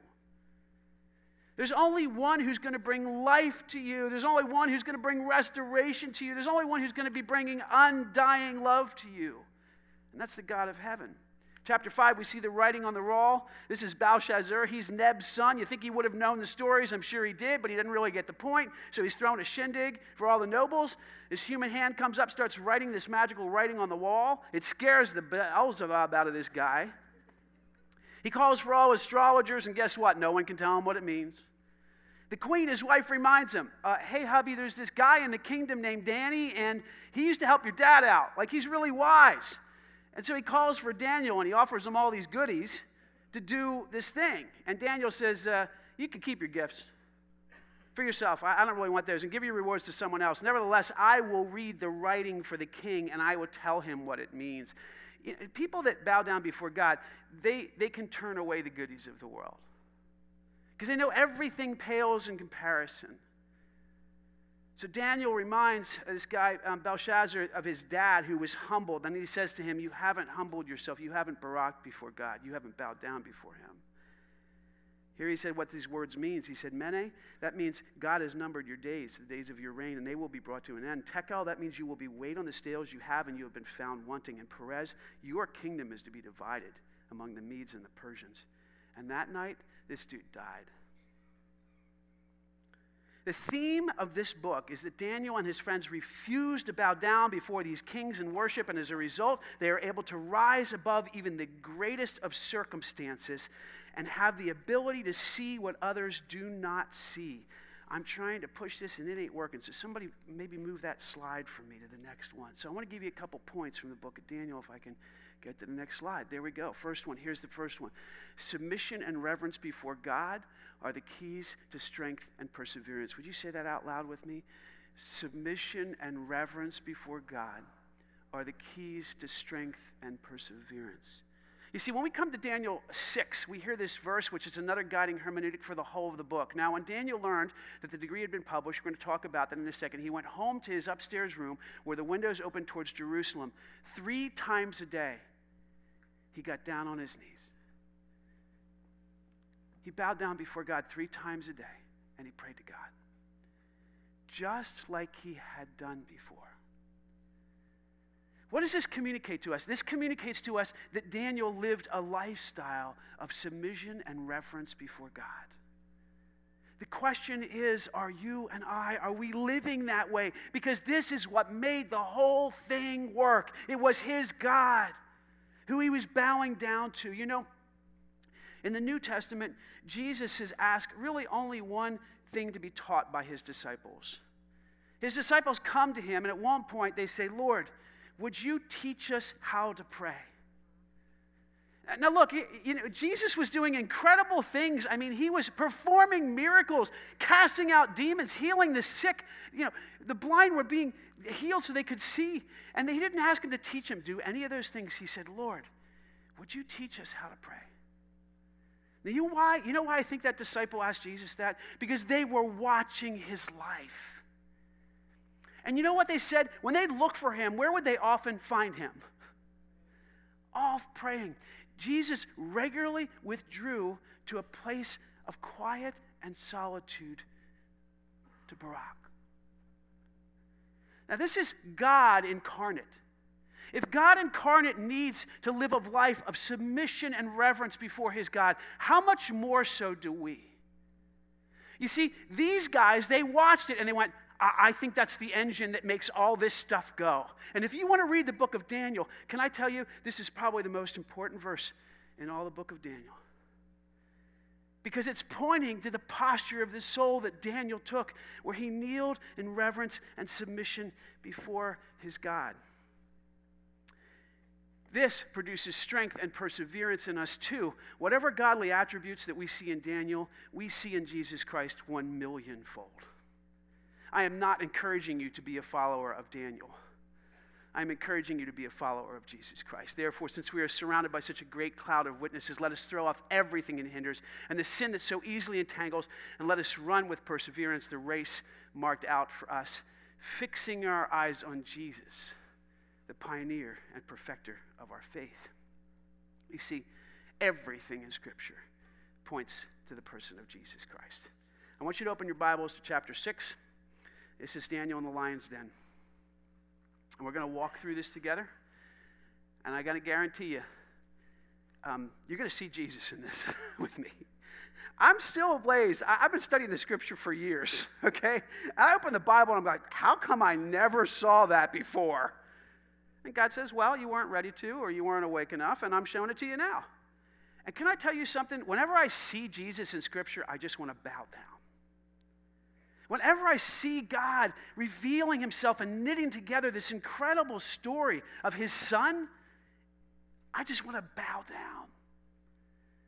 Speaker 1: There's only one who's going to bring life to you. There's only one who's going to bring restoration to you. There's only one who's going to be bringing undying love to you. And that's the God of heaven. Chapter 5, we see the writing on the wall. This is Belshazzar. He's Neb's son. You think he would have known the stories? I'm sure he did, but he didn't really get the point. So he's thrown a shindig for all the nobles. This human hand comes up, starts writing this magical writing on the wall. It scares the Beelzebub out of this guy. He calls for all astrologers, and guess what? No one can tell him what it means. The queen, his wife, reminds him, uh, Hey, hubby, there's this guy in the kingdom named Danny, and he used to help your dad out. Like, he's really wise. And so he calls for Daniel and he offers him all these goodies to do this thing. And Daniel says, uh, You can keep your gifts for yourself. I, I, don't really want those and give your rewards to someone else. Nevertheless, I will read the writing for the king and I will tell him what it means. People that bow down before God, they, they can turn away the goodies of the world because they know everything pales in comparison. So Daniel reminds this guy, um, Belshazzar, of his dad who was humbled. And he says to him, You haven't humbled yourself. You haven't baraked before God. You haven't bowed down before him. Here he said what these words means. He said, Mene, that means God has numbered your days, the days of your reign, and they will be brought to an end. Tekel, that means you will be weighed on the scales you have, and you have been found wanting. And Peres, your kingdom is to be divided among the Medes and the Persians. And that night, this dude died. The theme of this book is that Daniel and his friends refused to bow down before these kings in worship, and as a result, they are able to rise above even the greatest of circumstances and have the ability to see what others do not see. I'm trying to push this and it ain't working. So, somebody maybe move that slide for me to the next one. So, I want to give you a couple points from the book of Daniel if I can get to the next slide. There we go. First one. Here's the first one Submission and reverence before God are the keys to strength and perseverance. Would you say that out loud with me? Submission and reverence before God are the keys to strength and perseverance. You see, when we come to Daniel 6, we hear this verse, which is another guiding hermeneutic for the whole of the book. Now, when Daniel learned that the decree had been published, we're going to talk about that in a second, he went home to his upstairs room where the windows opened towards Jerusalem. Three times a day, he got down on his knees. He bowed down before God three times a day and he prayed to God, just like he had done before. What does this communicate to us? This communicates to us that Daniel lived a lifestyle of submission and reverence before God. The question is are you and I, are we living that way? Because this is what made the whole thing work. It was his God who he was bowing down to. You know, in the New Testament, Jesus has asked really only one thing to be taught by his disciples. His disciples come to him, and at one point they say, Lord, would you teach us how to pray? Now, look, you know, Jesus was doing incredible things. I mean, he was performing miracles, casting out demons, healing the sick. You know, the blind were being healed so they could see. And he didn't ask him to teach him do any of those things. He said, Lord, would you teach us how to pray? Now, you, why, you know why I think that disciple asked Jesus that? Because they were watching his life. And you know what they said? When they looked for him, where would they often find him? Off praying. Jesus regularly withdrew to a place of quiet and solitude to Barak. Now, this is God incarnate. If God incarnate needs to live a life of submission and reverence before his God, how much more so do we? You see, these guys, they watched it and they went, I think that's the engine that makes all this stuff go. And if you want to read the book of Daniel, can I tell you, this is probably the most important verse in all the book of Daniel. Because it's pointing to the posture of the soul that Daniel took, where he kneeled in reverence and submission before his God. This produces strength and perseverance in us too. Whatever godly attributes that we see in Daniel, we see in Jesus Christ one millionfold. I am not encouraging you to be a follower of Daniel. I'm encouraging you to be a follower of Jesus Christ. Therefore, since we are surrounded by such a great cloud of witnesses, let us throw off everything that hinders and the sin that so easily entangles, and let us run with perseverance the race marked out for us, fixing our eyes on Jesus, the pioneer and perfecter of our faith. You see, everything in Scripture points to the person of Jesus Christ. I want you to open your Bibles to chapter 6. This is Daniel in the lion's den. And we're going to walk through this together. And I got to guarantee you, um, you're going to see Jesus in this with me. I'm still ablaze. I, have been studying the scripture for years, okay? I open the Bible and I'm like, how come I never saw that before? And God says, well, you weren't ready to, or you weren't awake enough, and I'm showing it to you now. And can I tell you something? Whenever I see Jesus in scripture, I just want to bow down. Whenever I see God revealing himself and knitting together this incredible story of his son, I just want to bow down.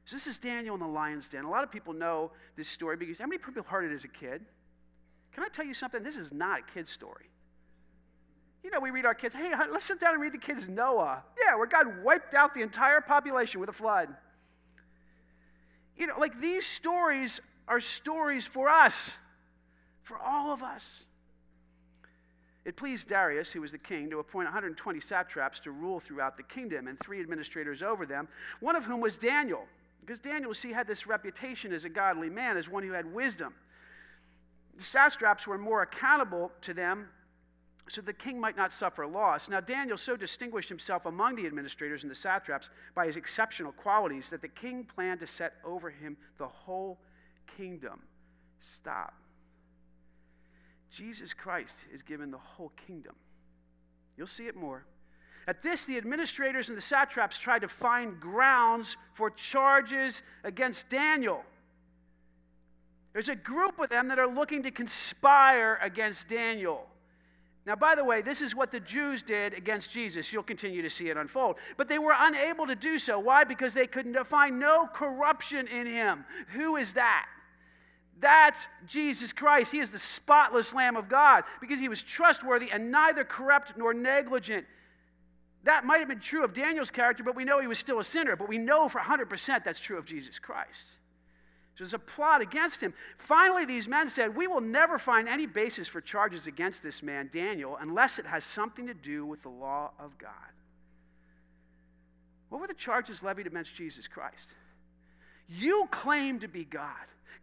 Speaker 1: So this is Daniel in the lion's den. A lot of people know this story because how many people heard it as a kid? Can I tell you something? This is not a kid's story. You know, we read our kids, hey, let's sit down and read the kids Noah. Yeah, where God wiped out the entire population with a flood. You know, like these stories are stories for us for all of us. It pleased Darius, who was the king, to appoint 120 satraps to rule throughout the kingdom and three administrators over them, one of whom was Daniel. Because Daniel, see, had this reputation as a godly man, as one who had wisdom. The satraps were more accountable to them so the king might not suffer loss. Now, Daniel so distinguished himself among the administrators and the satraps by his exceptional qualities that the king planned to set over him the whole kingdom. Stop. Jesus Christ is given the whole kingdom. You'll see it more. At this, the administrators and the satraps tried to find grounds for charges against Daniel. There's a group of them that are looking to conspire against Daniel. Now, by the way, this is what the Jews did against Jesus. You'll continue to see it unfold. But they were unable to do so. Why? Because they could find no corruption in him. Who is that? That's Jesus Christ. He is the spotless Lamb of God because he was trustworthy and neither corrupt nor negligent. That might have been true of Daniel's character, but we know he was still a sinner. But we know for 100% that's true of Jesus Christ. There's a plot against him. Finally, these men said, We will never find any basis for charges against this man, Daniel, unless it has something to do with the law of God. What were the charges levied against Jesus Christ? You claim to be God.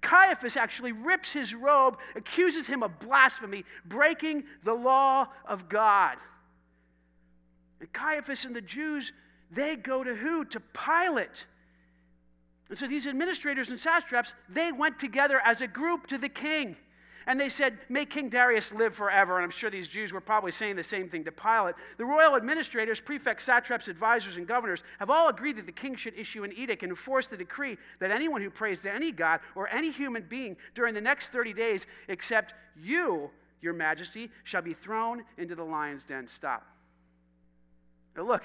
Speaker 1: Caiaphas actually rips his robe, accuses him of blasphemy, breaking the law of God. And Caiaphas and the Jews, they go to who? To Pilate. And so these administrators and satraps, they went together as a group to the king. And they said, May King Darius live forever. And I'm sure these Jews were probably saying the same thing to Pilate. The royal administrators, prefects, satraps, advisors, and governors have all agreed that the king should issue an edict and enforce the decree that anyone who prays to any god or any human being during the next 30 days, except you, your majesty, shall be thrown into the lion's den. Stop. Now, look,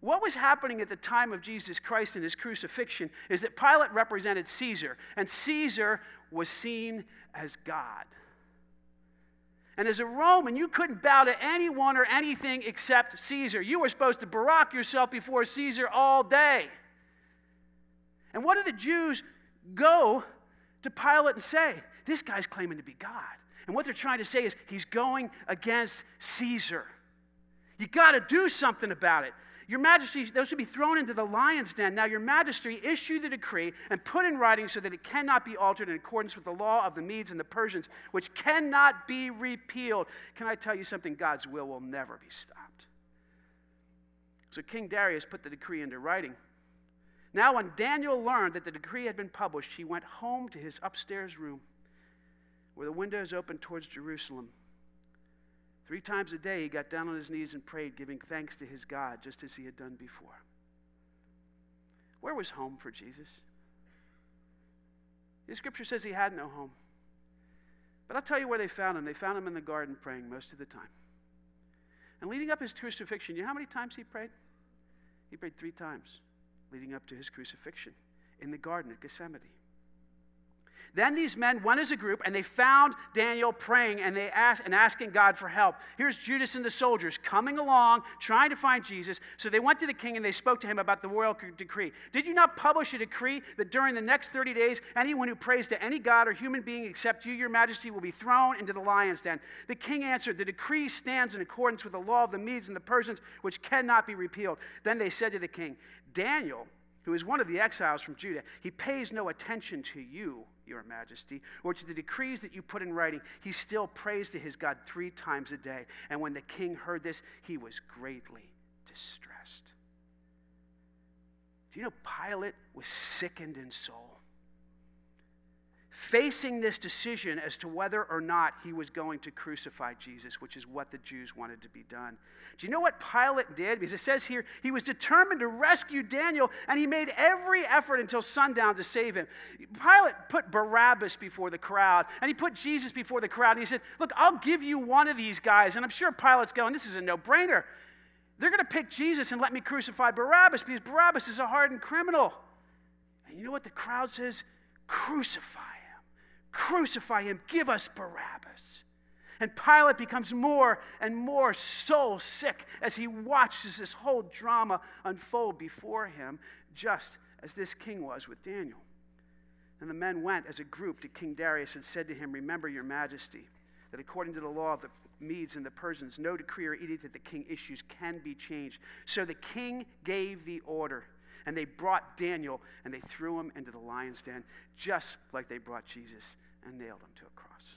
Speaker 1: what was happening at the time of Jesus Christ and his crucifixion is that Pilate represented Caesar, and Caesar was seen as God. And as a Roman, you couldn't bow to anyone or anything except Caesar. You were supposed to barak yourself before Caesar all day. And what do the Jews go to Pilate and say? This guy's claiming to be God. And what they're trying to say is he's going against Caesar. You got to do something about it. Your majesty, those should be thrown into the lion's den. Now, your majesty, issue the decree and put in writing so that it cannot be altered in accordance with the law of the Medes and the Persians, which cannot be repealed. Can I tell you something? God's will will never be stopped. So King Darius put the decree into writing. Now, when Daniel learned that the decree had been published, he went home to his upstairs room where the windows opened towards Jerusalem. Three times a day, he got down on his knees and prayed, giving thanks to his God, just as he had done before. Where was home for Jesus? The scripture says he had no home. But I'll tell you where they found him. They found him in the garden praying most of the time. And leading up his crucifixion, you know how many times he prayed? He prayed three times leading up to his crucifixion in the garden at Gethsemane. Then these men went as a group and they found Daniel praying and they asked and asking God for help. Here's Judas and the soldiers coming along trying to find Jesus. So they went to the king and they spoke to him about the royal decree. Did you not publish a decree that during the next 30 days anyone who prays to any god or human being except you, your majesty, will be thrown into the lion's den? The king answered, "The decree stands in accordance with the law of the Medes and the Persians, which cannot be repealed." Then they said to the king, "Daniel, who is one of the exiles from Judah, he pays no attention to you." Your Majesty, or to the decrees that you put in writing, he still prays to his God three times a day. And when the king heard this, he was greatly distressed. Do you know Pilate was sickened in soul? Facing this decision as to whether or not he was going to crucify Jesus, which is what the Jews wanted to be done. Do you know what Pilate did? Because it says here, he was determined to rescue Daniel, and he made every effort until sundown to save him. Pilate put Barabbas before the crowd, and he put Jesus before the crowd, and he said, Look, I'll give you one of these guys. And I'm sure Pilate's going, This is a no brainer. They're going to pick Jesus and let me crucify Barabbas because Barabbas is a hardened criminal. And you know what the crowd says? Crucify Crucify him, give us Barabbas. And Pilate becomes more and more soul sick as he watches this whole drama unfold before him, just as this king was with Daniel. And the men went as a group to King Darius and said to him, Remember, your majesty, that according to the law of the Medes and the Persians, no decree or edict that the king issues can be changed. So the king gave the order and they brought Daniel and they threw him into the lion's den, just like they brought Jesus and nailed him to a cross.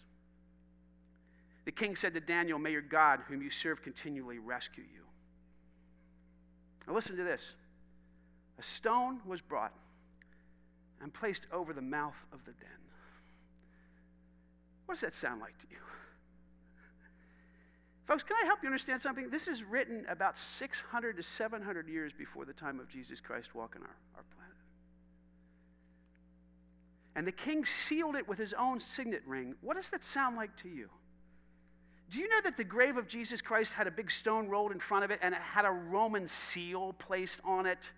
Speaker 1: The king said to Daniel, May your God, whom you serve continually, rescue you. Now, listen to this a stone was brought and placed over the mouth of the den. What does that sound like to you? Folks, can I help you understand something? This is written about 600 to 700 years before the time of Jesus Christ walking our, our planet. And the king sealed it with his own signet ring. What does that sound like to you? Do you know that the grave of Jesus Christ had a big stone rolled in front of it and it had a Roman seal placed on it?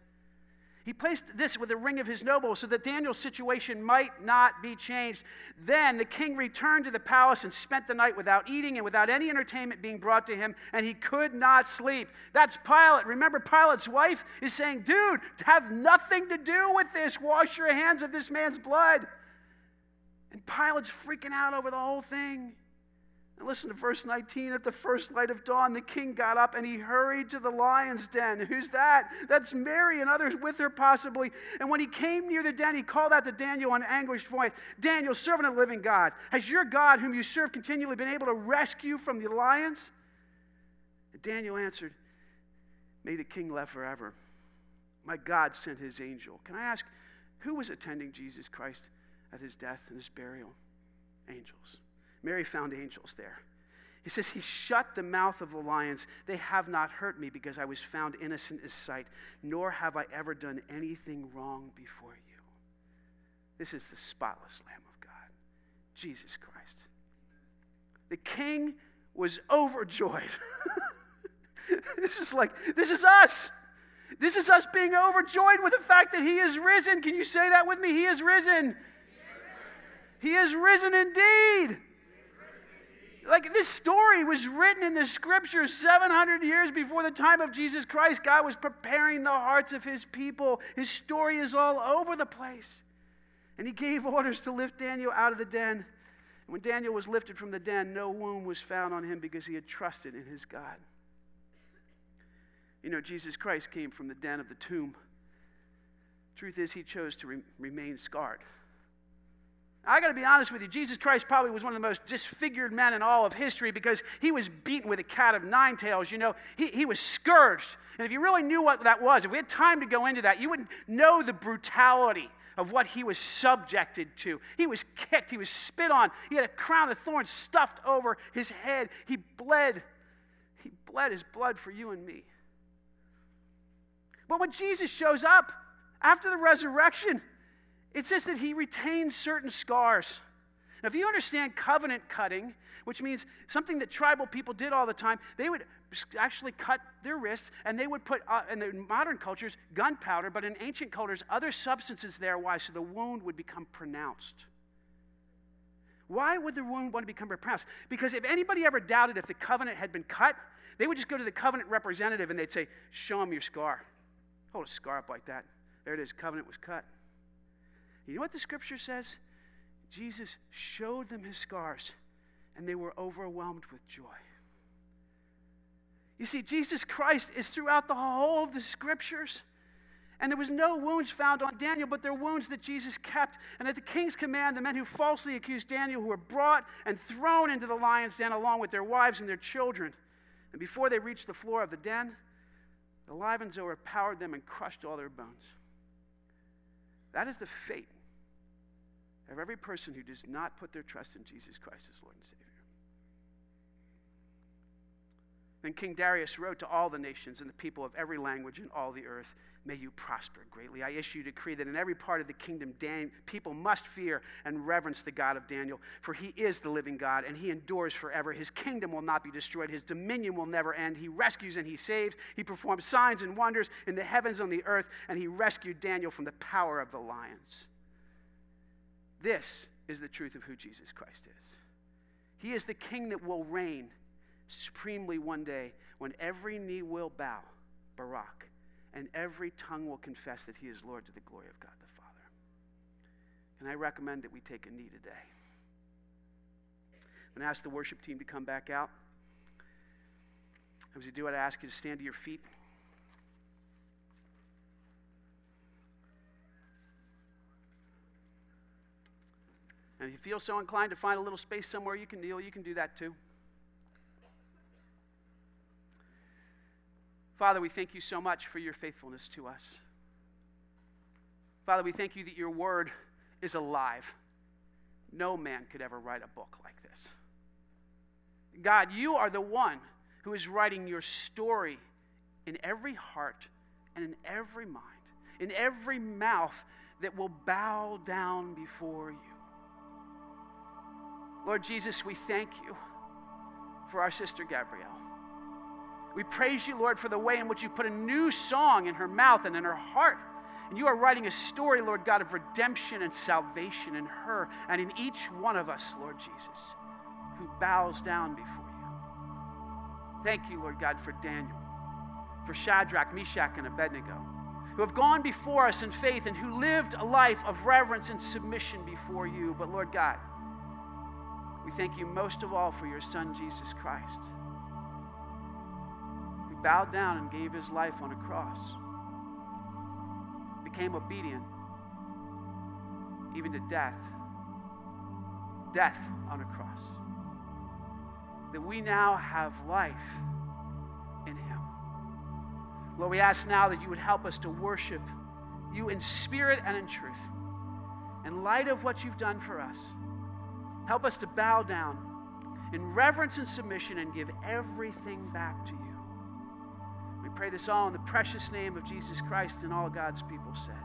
Speaker 1: He placed this with a ring of his nobles so that Daniel's situation might not be changed. Then the king returned to the palace and spent the night without eating and without any entertainment being brought to him, and he could not sleep. That's Pilate. Remember, Pilate's wife is saying, Dude, have nothing to do with this. Wash your hands of this man's blood. And Pilate's freaking out over the whole thing. And listen to verse 19. At the first light of dawn, the king got up and he hurried to the lion's den. Who's that? That's Mary and others with her, possibly. And when he came near the den, he called out to Daniel in an anguished voice Daniel, servant of the living God, has your God, whom you serve continually, been able to rescue from the lions? And Daniel answered, May the king live forever. My God sent his angel. Can I ask, who was attending Jesus Christ at his death and his burial? Angels. Mary found angels there. He says, He shut the mouth of the lions. They have not hurt me because I was found innocent in sight, nor have I ever done anything wrong before you. This is the spotless Lamb of God, Jesus Christ. The king was overjoyed. this is like, this is us. This is us being overjoyed with the fact that He is risen. Can you say that with me? He is risen. He is risen indeed. Like this story was written in the scriptures 700 years before the time of Jesus Christ. God was preparing the hearts of his people. His story is all over the place. And he gave orders to lift Daniel out of the den. And when Daniel was lifted from the den, no wound was found on him because he had trusted in his God. You know, Jesus Christ came from the den of the tomb. Truth is, he chose to re- remain scarred. I got to be honest with you, Jesus Christ probably was one of the most disfigured men in all of history because he was beaten with a cat of nine tails. You know, he, he was scourged. And if you really knew what that was, if we had time to go into that, you wouldn't know the brutality of what he was subjected to. He was kicked, he was spit on, he had a crown of thorns stuffed over his head. He bled. He bled his blood for you and me. But when Jesus shows up after the resurrection, it says that he retains certain scars. Now, if you understand covenant cutting, which means something that tribal people did all the time, they would actually cut their wrists and they would put, uh, in the modern cultures, gunpowder, but in ancient cultures, other substances there. Why? So the wound would become pronounced. Why would the wound want to become pronounced? Because if anybody ever doubted if the covenant had been cut, they would just go to the covenant representative and they'd say, Show him your scar. Hold a scar up like that. There it is, covenant was cut. You know what the scripture says? Jesus showed them his scars, and they were overwhelmed with joy. You see, Jesus Christ is throughout the whole of the scriptures. And there was no wounds found on Daniel, but there were wounds that Jesus kept. And at the king's command, the men who falsely accused Daniel who were brought and thrown into the lion's den along with their wives and their children. And before they reached the floor of the den, the lions overpowered them and crushed all their bones. That is the fate of every person who does not put their trust in Jesus Christ as Lord and Savior. Then King Darius wrote to all the nations and the people of every language in all the earth, May you prosper greatly. I issue a decree that in every part of the kingdom, Dan- people must fear and reverence the God of Daniel, for he is the living God and he endures forever. His kingdom will not be destroyed, his dominion will never end. He rescues and he saves. He performs signs and wonders in the heavens and the earth, and he rescued Daniel from the power of the lions. This is the truth of who Jesus Christ is. He is the king that will reign supremely one day when every knee will bow, Barak, and every tongue will confess that he is Lord to the glory of God the Father. And I recommend that we take a knee today. I'm going to ask the worship team to come back out. As you do, I'd ask you to stand to your feet. If you feel so inclined to find a little space somewhere you can kneel, you can do that too. Father, we thank you so much for your faithfulness to us. Father, we thank you that your word is alive. No man could ever write a book like this. God, you are the one who is writing your story in every heart and in every mind, in every mouth that will bow down before you. Lord Jesus, we thank you for our sister Gabrielle. We praise you, Lord, for the way in which you put a new song in her mouth and in her heart. And you are writing a story, Lord God, of redemption and salvation in her and in each one of us, Lord Jesus, who bows down before you. Thank you, Lord God, for Daniel, for Shadrach, Meshach, and Abednego, who have gone before us in faith and who lived a life of reverence and submission before you. But, Lord God, we thank you most of all for your Son, Jesus Christ who bowed down and gave his life on a cross, became obedient, even to death. Death on a cross. That we now have life in him. Lord, we ask now that you would help us to worship you in spirit and in truth. In light of what you've done for us, help us to bow down in reverence and submission and give everything back to you We pray this all in the precious name of Jesus Christ and all God's people said.